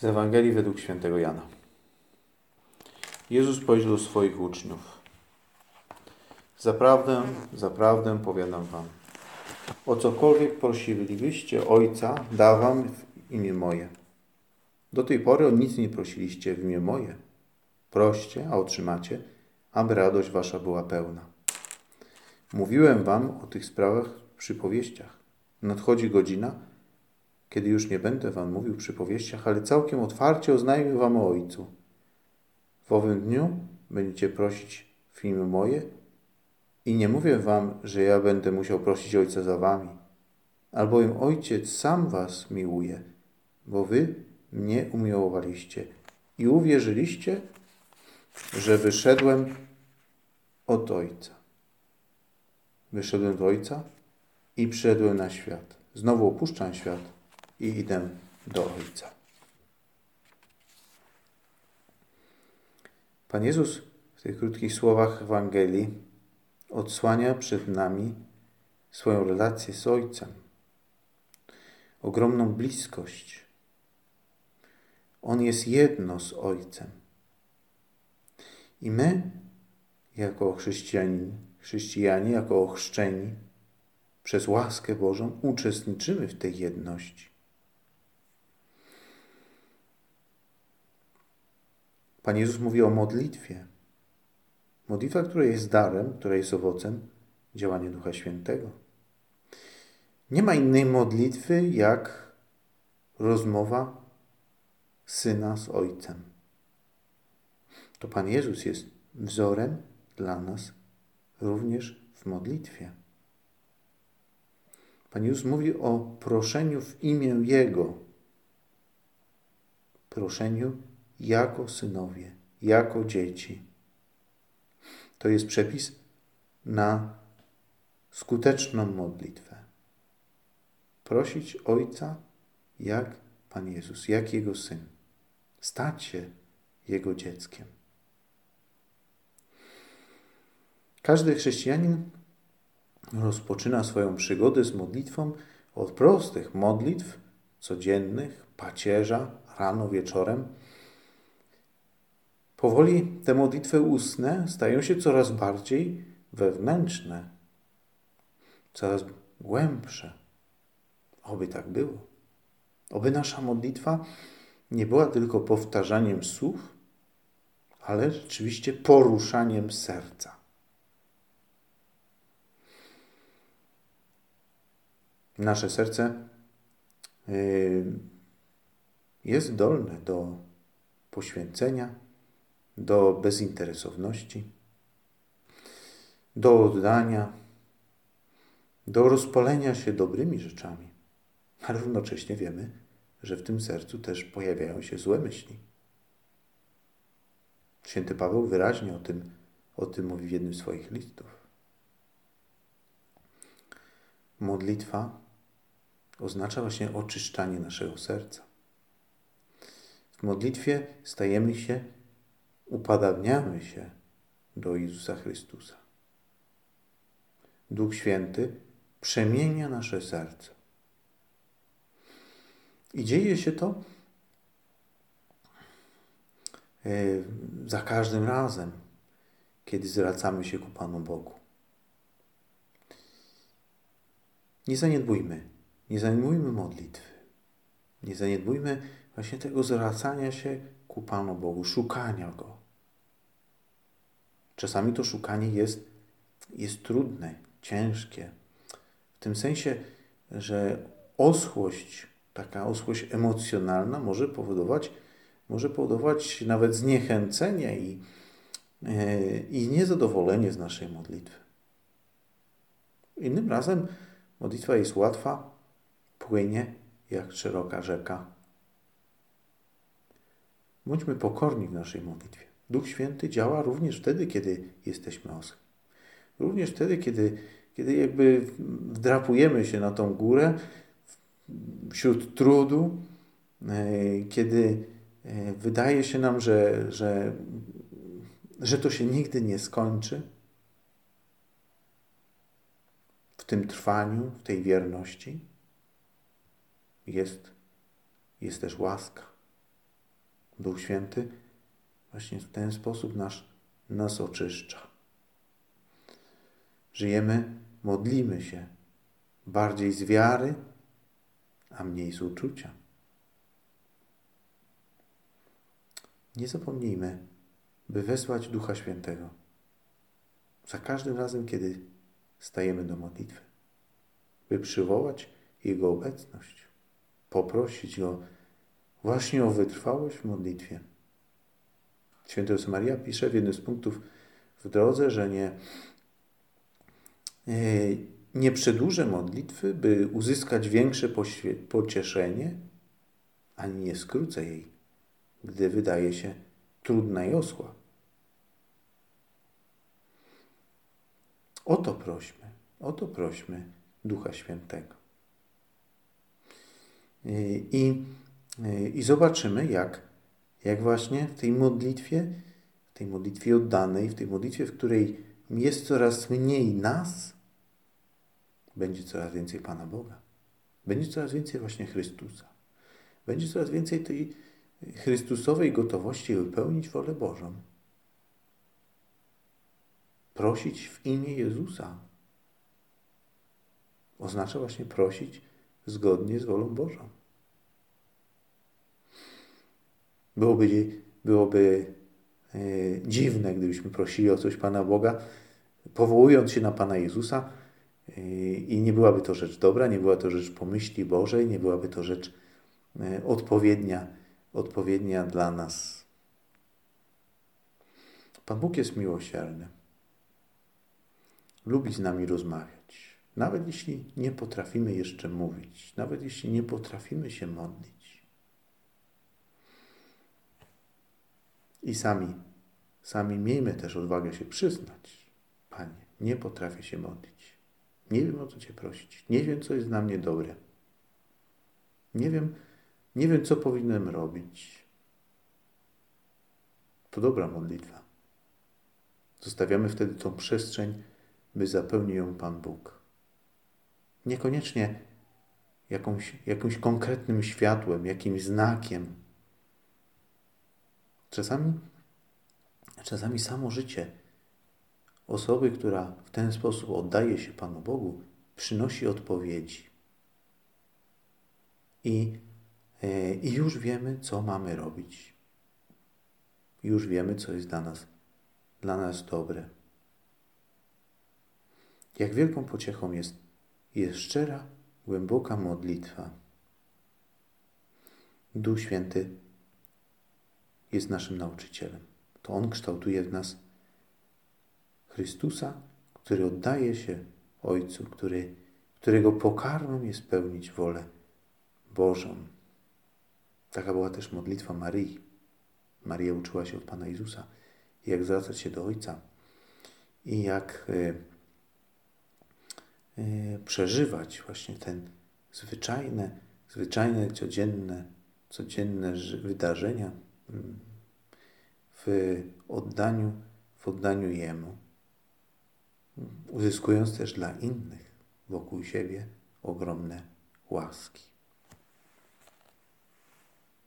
Z Ewangelii według świętego Jana. Jezus powiedział do swoich uczniów: Zaprawdę, zaprawdę powiadam wam, o cokolwiek prosilibyście Ojca, da wam w imię moje. Do tej pory o nic nie prosiliście w imię moje. Proście, a otrzymacie, aby radość wasza była pełna. Mówiłem wam o tych sprawach w przypowieściach. Nadchodzi godzina, kiedy już nie będę wam mówił przypowieściach, ale całkiem otwarcie oznajmię wam o Ojcu. W owym dniu będziecie prosić w imię moje i nie mówię wam, że ja będę musiał prosić Ojca za wami, albowiem Ojciec sam was miłuje, bo wy mnie umiłowaliście i uwierzyliście, że wyszedłem od Ojca. Wyszedłem do Ojca i przyszedłem na świat. Znowu opuszczam świat i idę do Ojca. Pan Jezus w tych krótkich słowach Ewangelii odsłania przed nami swoją relację z Ojcem, ogromną bliskość. On jest jedno z Ojcem. I my, jako chrześcijanie, chrześcijanie, jako ochrzczeni, przez łaskę Bożą uczestniczymy w tej jedności. Pan Jezus mówi o modlitwie. Modlitwa, która jest darem, która jest owocem działania Ducha Świętego. Nie ma innej modlitwy jak rozmowa syna z ojcem. To Pan Jezus jest wzorem dla nas również w modlitwie. Pan Jezus mówi o proszeniu w imię Jego. Proszeniu jako synowie, jako dzieci. To jest przepis na skuteczną modlitwę. Prosić Ojca jak Pan Jezus, jak Jego Syn. Stać się Jego dzieckiem. Każdy chrześcijanin rozpoczyna swoją przygodę z modlitwą od prostych modlitw codziennych, pacierza, rano, wieczorem. Powoli te modlitwy ustne stają się coraz bardziej wewnętrzne, coraz głębsze. Oby tak było. Oby nasza modlitwa nie była tylko powtarzaniem słów, ale rzeczywiście poruszaniem serca. nasze serce y, jest zdolne do poświęcenia, do bezinteresowności, do oddania, do rozpalenia się dobrymi rzeczami, ale równocześnie wiemy, że w tym sercu też pojawiają się złe myśli. Święty Paweł wyraźnie o tym, o tym mówi w jednym z swoich listów. Modlitwa oznacza właśnie oczyszczanie naszego serca. W modlitwie stajemy się, upadawniamy się do Jezusa Chrystusa. Duch Święty przemienia nasze serce. I dzieje się to e, za każdym razem, kiedy zwracamy się ku Panu Bogu. Nie zaniedbujmy nie zaniedbujmy modlitwy. Nie zaniedbujmy właśnie tego zwracania się ku Panu Bogu, szukania Go. Czasami to szukanie jest, jest trudne, ciężkie. W tym sensie, że oschłość, taka oschłość emocjonalna może powodować, może powodować nawet zniechęcenie i, yy, i niezadowolenie z naszej modlitwy. Innym razem modlitwa jest łatwa, płynie jak szeroka rzeka. Bądźmy pokorni w naszej modlitwie. Duch Święty działa również wtedy, kiedy jesteśmy oschli. Również wtedy, kiedy, kiedy jakby wdrapujemy się na tą górę wśród trudu, e, kiedy e, wydaje się nam, że, że, że to się nigdy nie skończy. W tym trwaniu, w tej wierności jest, jest też łaska. Duch Święty właśnie w ten sposób nas, nas oczyszcza. Żyjemy, modlimy się bardziej z wiary, a mniej z uczucia. Nie zapomnijmy, by wesłać Ducha Świętego za każdym razem, kiedy stajemy do modlitwy, by przywołać Jego obecność, poprosić Go właśnie o wytrwałość w modlitwie. Josef Maria pisze w jednym z punktów w drodze, że nie, e, nie przedłużę modlitwy, by uzyskać większe pocieszenie, ani nie skrócę jej, gdy wydaje się trudna i osła. O to prośmy, o to prośmy Ducha Świętego. E, I, e, i zobaczymy, jak jak właśnie w tej modlitwie, w tej modlitwie oddanej, w tej modlitwie, w której jest coraz mniej nas, będzie coraz więcej Pana Boga. Będzie coraz więcej właśnie Chrystusa. Będzie coraz więcej tej Chrystusowej gotowości wypełnić wolę Bożą. Prosić w imię Jezusa oznacza właśnie prosić zgodnie z wolą Bożą. Byłoby, byłoby e, dziwne, gdybyśmy prosili o coś Pana Boga, powołując się na Pana Jezusa e, i nie byłaby to rzecz dobra, nie była to rzecz pomyśli Bożej, nie byłaby to rzecz e, odpowiednia, odpowiednia dla nas. Pan Bóg jest miłosierny. Lubi z nami rozmawiać. Nawet jeśli nie potrafimy jeszcze mówić, nawet jeśli nie potrafimy się modlić. I sami, sami miejmy też odwagę się przyznać. Panie, nie potrafię się modlić. Nie wiem, o co Cię prosić. Nie wiem, co jest dla mnie dobre. Nie wiem, nie wiem, co powinienem robić. To dobra modlitwa. Zostawiamy wtedy tą przestrzeń, by zapełnił ją Pan Bóg. Niekoniecznie jakąś, jakimś konkretnym światłem, jakimś znakiem, Czasami, czasami samo życie osoby, która w ten sposób oddaje się Panu Bogu, przynosi odpowiedzi. I, e, I już wiemy, co mamy robić. Już wiemy, co jest dla nas, dla nas dobre. Jak wielką pociechą jest, jest szczera, głęboka modlitwa. Duch Święty jest naszym nauczycielem. To On kształtuje w nas Chrystusa, który oddaje się Ojcu, który, którego pokarmem jest pełnić wolę Bożą. Taka była też modlitwa Maryi. Maria uczyła się od Pana Jezusa, jak zwracać się do Ojca i jak y, y, przeżywać właśnie ten zwyczajne, zwyczajne, codzienne, codzienne wydarzenia, w oddaniu, w oddaniu Jemu, uzyskując też dla innych wokół siebie ogromne łaski.